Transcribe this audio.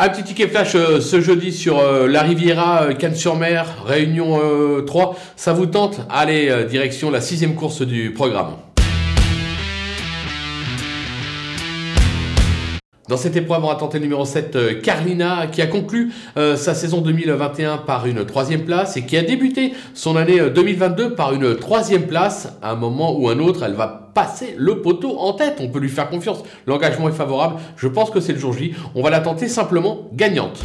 Un petit ticket flash euh, ce jeudi sur euh, la Riviera, euh, Cannes-sur-Mer, Réunion 3. Ça vous tente? Allez, direction la sixième course du programme. Dans cette épreuve, on va tenter numéro 7, Carlina, qui a conclu sa saison 2021 par une troisième place et qui a débuté son année 2022 par une troisième place. À un moment ou un autre, elle va passer le poteau en tête. On peut lui faire confiance. L'engagement est favorable. Je pense que c'est le jour J. On va la tenter simplement gagnante.